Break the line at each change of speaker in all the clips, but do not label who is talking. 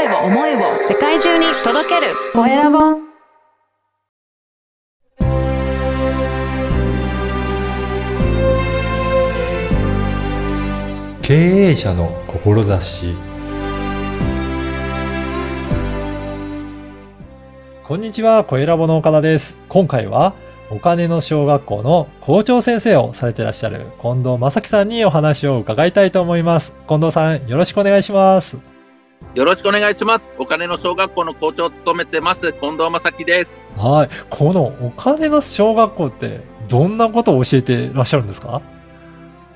声を思いを世界中に届けるコエラボ
経営者の志こんにちは、コエラボの岡田です。今回は、お金の小学校の校長先生をされていらっしゃる近藤正樹さんにお話を伺いたいと思います。近藤さん、よろしくお願いします。
よろしくお願いします。お金の小学校の校長を務めてます、近藤正樹です。
はい。このお金の小学校って、どんなことを教えてらっしゃるんですか？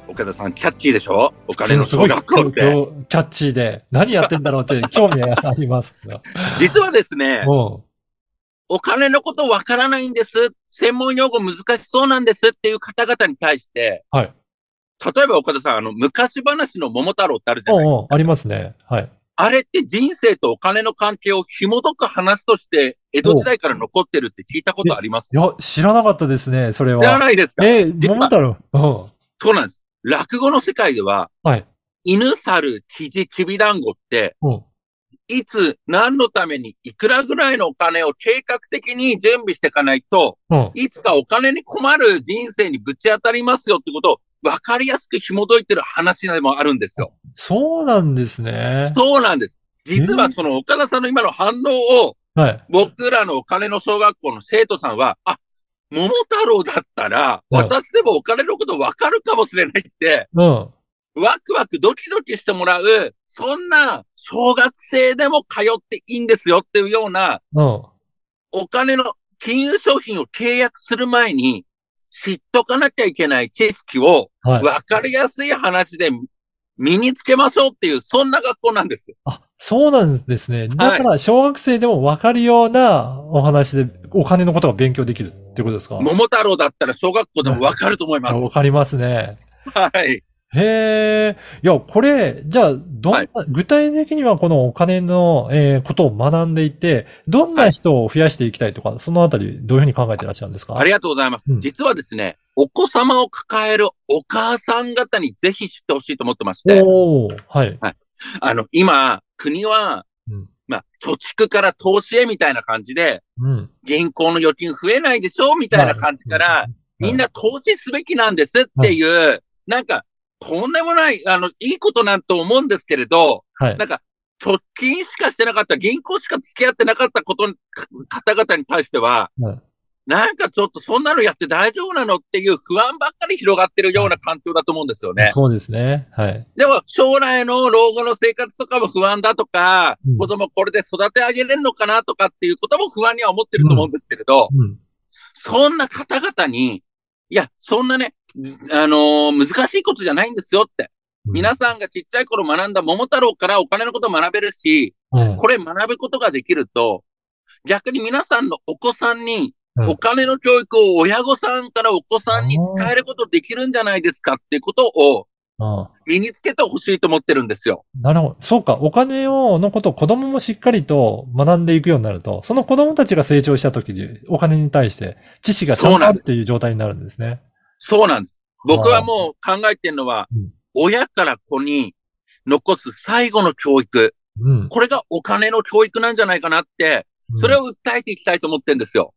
岡田さん、キャッチーでしょ？お金の小学校っ
す
て。
キャッチーで、何やってんだろうって 興味ありますよ。
実はですね、
うん。
お金のことわからないんです。専門用語難しそうなんですっていう方々に対して、
はい。
例えば岡田さん、あの、昔話の桃太郎ってあるじゃないですか。
ありますね。はい。
あれって人生とお金の関係を紐解く話として、江戸時代から残ってるって聞いたことあります
いや、知らなかったですね、それは。
知らないですか？
えー、
実は
桃太郎。う？ん。
そうなんです。落語の世界では、
はい。
犬、猿、キジ、きびだんごって、
うん。
いつ、何のために、いくらぐらいのお金を計画的に準備していかないと、
うん。
いつかお金に困る人生にぶち当たりますよってことを分かりやすく紐解いてる話でもあるんですよ。
そうなんですね。
そうなんです。実はその岡田さんの今の反応を、
はい。
僕らのお金の小学校の生徒さんは、あ、桃太郎だったら、
うん
私でもお金のこと分かるかもしれないって、
うん。
ワクワクドキドキしてもらう、そんな小学生でも通っていいんですよっていうような、
うん。
お金の金融商品を契約する前に、知っとかなきゃいけない知識を、
はい。
わかりやすい話で身につけましょうっていう、そんな学校なんです。
あ、そうなんですね。だから、小学生でもわかるようなお話で、お金のことが勉強できるってことですか？
桃太郎だったら小学校でもわかると思います。
わかりますね。
はい。
へえ。いや、これ、じゃあ、どんな、
はい。
具体的にはこのお金の、えーことを学んでいて、どんな人を増やしていきたいとか、そのあたり、どういうふうに考えてらっしゃるんですか？
ありがとうございます。
うん。
実はですね、お子様を抱えるお母さん方にぜひ知ってほしいと思ってまして、
おー、はい。
あの、今、国は、
うん。
まあ、貯蓄から投資へみたいな感じで、
うん。
銀行の預金増えないでしょ？みたいな感じから、みんな投資すべきなんですっていう、なんか、とんでもない、あの、いいことなんと思うんですけれど、
はい。
なんか、貯金しかしてなかった、銀行しか付き合ってなかったこと方々に対しては、
はい
なんかちょっとそんなのやって大丈夫なのっていう不安ばっかり広がってるような環境だと思うんですよね。
そうですね。はい。
でも、将来の老後の生活とかも不安だとか、
うん
子供これで育て上げれるのかなとかっていうことも不安には思ってると思うんですけれど、
うん。
そんな方々に、いや、そんなね、あのー難しいことじゃないんですよって。皆さんがちっちゃい頃学んだ桃太郎からお金のことを学べるし、
うん、
これ学ぶことができると、逆に皆さんのお子さんに
うん
お金の教育を親御さんからお子さんに伝えることできるんじゃないですかっていうことを身につけてほしいと思ってるんですよ。
なるほど。そうか。お金を、のことを子供もしっかりと学んでいくようになると、その子供たちが成長した時に、お金に対して知識がちゃんとあるっていう状態になるんですね。
そうなんです。僕はもう考えてるのは
うん、
親から子に残す最後の教育。
うん。
これがお金の教育なんじゃないかなって、それを訴えていきたいと思ってるんですよ。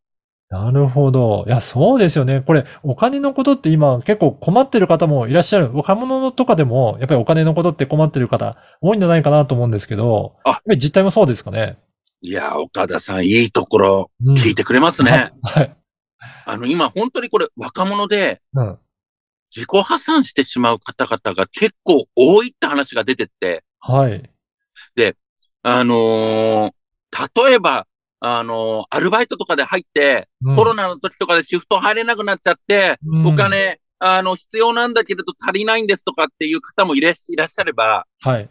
なるほど。いや、そうですよね。これ、お金のことって今結構困ってる方もいらっしゃる。若者とかでも、やっぱりお金のことって困ってる方多いんじゃないかなと思うんですけど、
あ
やっぱり実態もそうですかね。
いやー、岡田さん、いいところ
うん
聞いてくれますね。
はい。
あの、今本当にこれ若者で
うん。
自己破産してしまう方々が結構多いって話が出てって、
はい。
あのー例えば、あのーアルバイトとかで入って、
うん
コロナの時とかでシフト入れなくなっちゃって、
うん
お金、あの、必要なんだけれど足りないんですとかっていう方もいらっいらっしゃれば、
はい。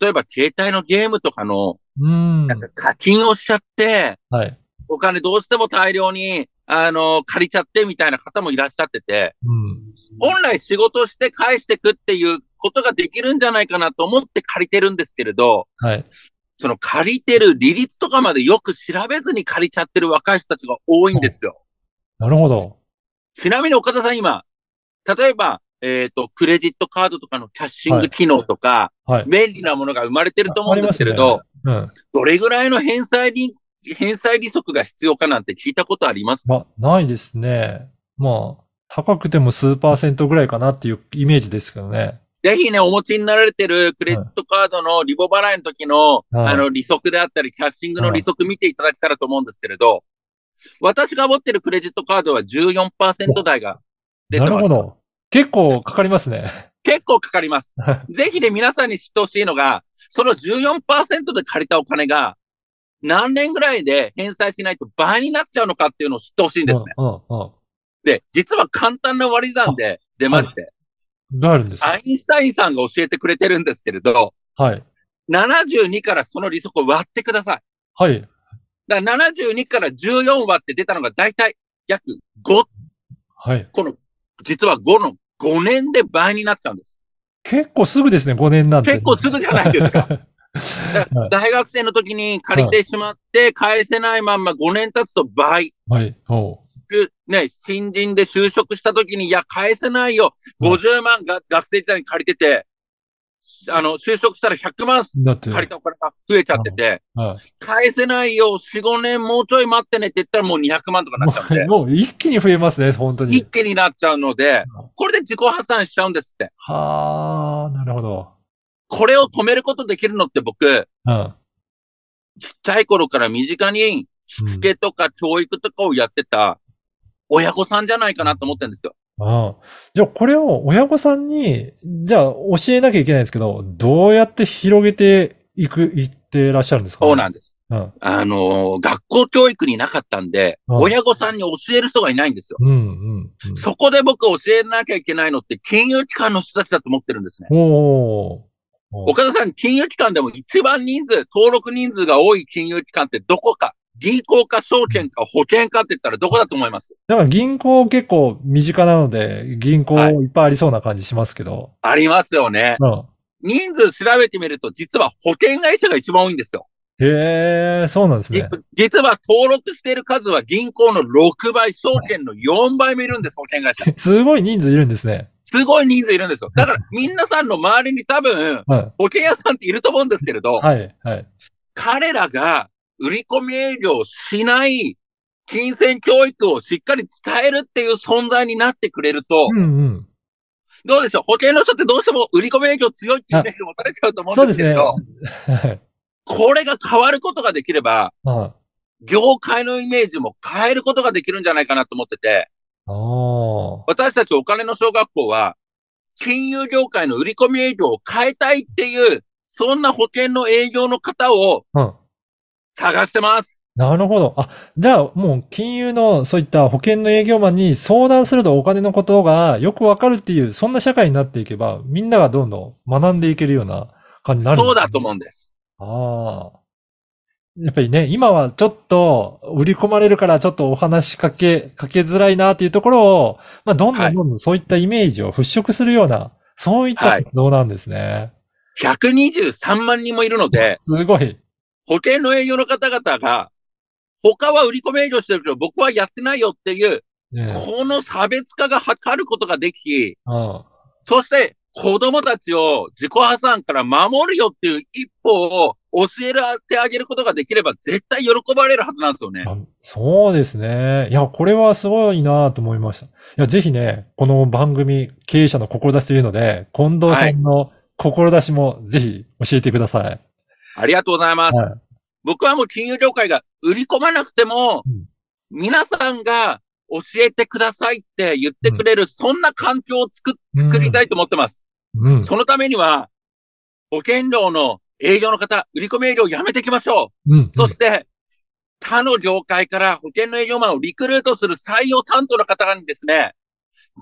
例えば携帯のゲームとかの、
うん。
なんか課金をしちゃって、
はい。
お金どうしても大量に、あの、借りちゃってみたいな方もいらっしゃってて、
うん。
本来仕事して返してくっていうことができるんじゃないかなと思って借りてるんですけれど、
はい。
その借りてる利率とかまでよく調べずに借りちゃってる若い人たちが多いんですよ。
なるほど。
ちなみに岡田さん今、例えば、えっ、と、クレジットカードとかのキャッシング機能とか、
はい。
便利なものが生まれてると思うんですけれ
あ
ど、
りうん。
どれぐらいの返済に、返済利息が必要かなんて聞いたことありますか？
あ、ないですね。まあ、高くても数パーセントぐらいかなっていうイメージですけどね。
ぜひね、お持ちになられてるクレジットカードのリボ払いの時の、
はい
あの、利息であったり、キャッシングの利息見ていただけたらと思うんですけれど、私が持ってるクレジットカードは14%台が出てます。
なるほど。結構かかりますね。
結構かかります。ぜひね、皆さんに知ってほしいのが、その14%で借りたお金が、何年ぐらいで返済しないと倍になっちゃうのかっていうのを知ってほしいんですね。
うん、うん、うん。
で、実は簡単な割り算で出まして、
があるんです。
アインシュタインさんが教えてくれてるんですけれど、
はい。
72からその利息を割ってください。
はい。
だから72から14割って出たのが大体約5、
はい。
この、実は5の5年で倍になっちゃうんです。
結構すぐですね、5年なんて。
結構すぐじゃないですか。大学生の時に借りてしまって返せないまんま5年経つと倍。
はい。
ね、新人で就職した時に、いや、返せないよ。
うん
50万が学生時代に借りてて、あの、就職したら100万。借りたお金が増えちゃってて、
はい。
返せないよ、4、5年もうちょい待ってねって言ったらもう200万とかなっちゃ うんで、
もう一気に増えますね、本当に。
一気になっちゃうので、これで自己破産しちゃうんですって。
はあ、なるほど。
これを止めることできるのって僕、
うん。
ちっちゃい頃から身近に、しつけとか教育とかをやってた親御さんじゃないかなと思ってるんですよ。
ああじゃあ、これを親御さんに、じゃあ、教えなきゃいけないんですけど、どうやって広げていく、いってらっしゃるんですか、
そうなんです。
うん。
あのー学校教育になかったんで、
うん
親御さんに教える人がいないんですよ。
うん、うん、うん。
そこで僕教えなきゃいけないのって金融機関の人たちだと思ってるんですね。
おー。
岡田さん、金融機関でも一番人数、登録人数が多い金融機関ってどこか銀行か証券か保険かって言ったらどこだと思います？
だから銀行結構身近なので、銀行
はい
いっぱいありそうな感じしますけど。
ありますよね。
うん。
人数調べてみると実は保険会社が一番多いんですよ。
へえ、そうなんですね。
じ実は登録している数は銀行の6倍、証券の4倍もいるんです、保険会社。
すごい人数いるんですね。
すごい人数いるんですよ。だから、皆さんの周りに多分、
はい。
保険屋さんっていると思うんですけれど、
はい、はい。
彼らが売り込み営業をしない、金銭教育をしっかり伝えるっていう存在になってくれると、
うん、うん。
どうでしょう？保険の人ってどうしても売り込み営業強いっていうイメージを持たれちゃうと思
そううんです
けれど、
はい。
これが変わることができれば、
はい
業界のイメージも変えることができるんじゃないかなと思ってて。私たちお金の小学校は、金融業界の売り込み営業を変えたいっていう、そんな保険の営業の方を
うん。
探してます。
なるほど。あ、じゃあもう金融のそういった保険の営業マンに相談するとお金のことがよくわかるっていう、そんな社会になっていけば、みんながどんどん学んでいけるような感じになるね
そうだと思うんです。
ああ。やっぱりね、今はちょっと売り込まれるからちょっとお話しかけ、かけづらいなっていうところを、まあ、どんど
はい
んどんどんそういったイメージを払拭するような、そういった活動なんですね。
123万人もいるので、
すごい。
保険の営業の方々が、他は売り込み営業してるけど、僕はやってないよっていう、
ね
この差別化が図ることができ、
うん
そして子供たちを自己破産から守るよっていう一歩を教えてあげることができれば絶対喜ばれるはずなんですよね。
あそうですね。いや、これはすごいなと思いました。いや、ぜひね、この番組、経営者の志というので、近藤さんの志もぜひ教えてください。
ありがとうございます。
はい
僕はもう金融業界が売り込まなくても、
うん
皆さんが教えてくださいって言ってくれる、そんな環境を作っ作りたいと思ってます。
うん。
そのためには、保険料の営業の方、売り込み営業をやめていきましょう。
うん。
そして、他の業界から保険の営業マンをリクルートする採用担当の方にですね、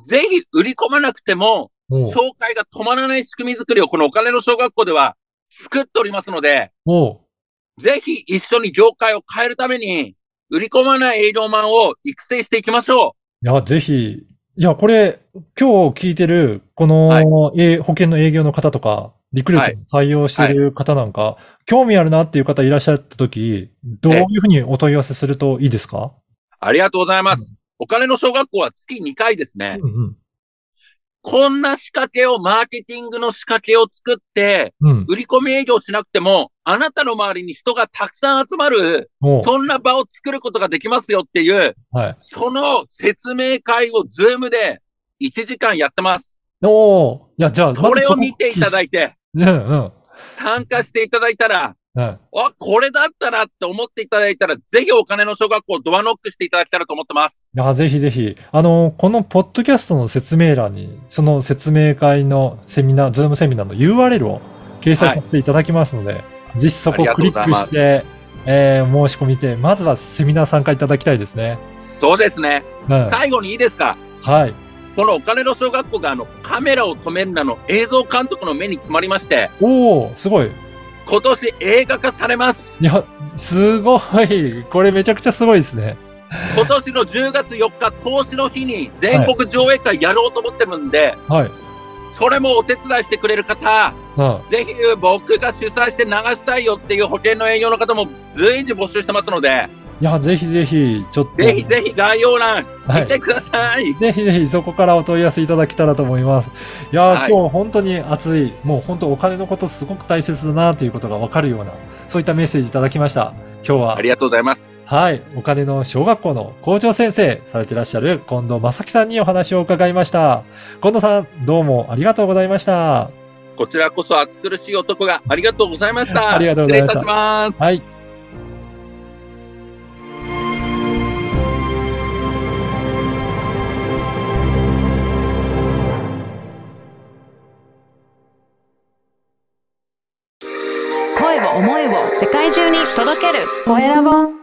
ぜひ売り込まなくても、紹介が止まらない仕組み作りをこのお金の小学校では作っておりますので、ぜひ一緒に業界を変えるために、売り込まない営業マンを育成していきましょ
いや、ぜひ、いや、これ、今日聞いてる、この、
はい。
え保険の営業の方とか、リクルート採用してる方なんか、興味あるなっていう方いらっしゃったとき、どういうふうにお問い合わせするといいですか？
う。ありがとうございます。お金の小学校は月2回ですね。
うんうん。
こんな仕掛けを、マーケティングの仕掛けを作って、
うん。
売り込み営業しなくても、あなたの周りに人がたくさん集まる、そんな場を作ることができますよっていう、
はい。
その説明会をズームで1時間やってます。
おーいや、じゃあ、
これを見ていた
い
だいて、
うんうん。
参加していただいたら、
うん。
あ、これだったらって思っていただいたら、ぜひお金の小学校ドアノックしていただけたらと思ってます。
いや、ぜひぜひ。あの、このポッドキャストの説明欄に、その説明会のセミナー、ズームセミナーの URL を掲載させていただきますので、ぜひそこをクリックして、えー申し込みして、まずはセミナー参加いただきたいですね。
そうですね。
うん。
最後にいいですか？
はい。
このお金の小学校があの、カメラを止めるなの映像監督の目に決まりまして、
おー、すごい。
今年映画化されます。
いや、すごい。これめちゃくちゃすごいですね。
今年の10月4日、投資の日に全国上映会やろうと思ってるんで、
はい。
それもお手伝いしてくれる方、
うん。
ぜひ僕が主催して流したいよっていう保険の営業の方も随時募集してますので、
いや、ぜひぜひ、ちょっと。
ぜひぜひ概要欄
はい
見てください。
ぜひぜひそこからお問い合わせいただけたらと思います。いやー、
はい
今日本当に熱い、もう本当お金のことすごく大切だなということがわかるような、そういったメッセージいただきました。今日は
あり、がとうございます。
はい、お金の小学校の校長先生されてらっしゃる近藤正樹さんにお話を伺いました。近藤さん、どうもありがとうございました。
こちらこそ暑苦しい男がありがとうございました。
ありがとうございました
失礼いたします。
はい。
声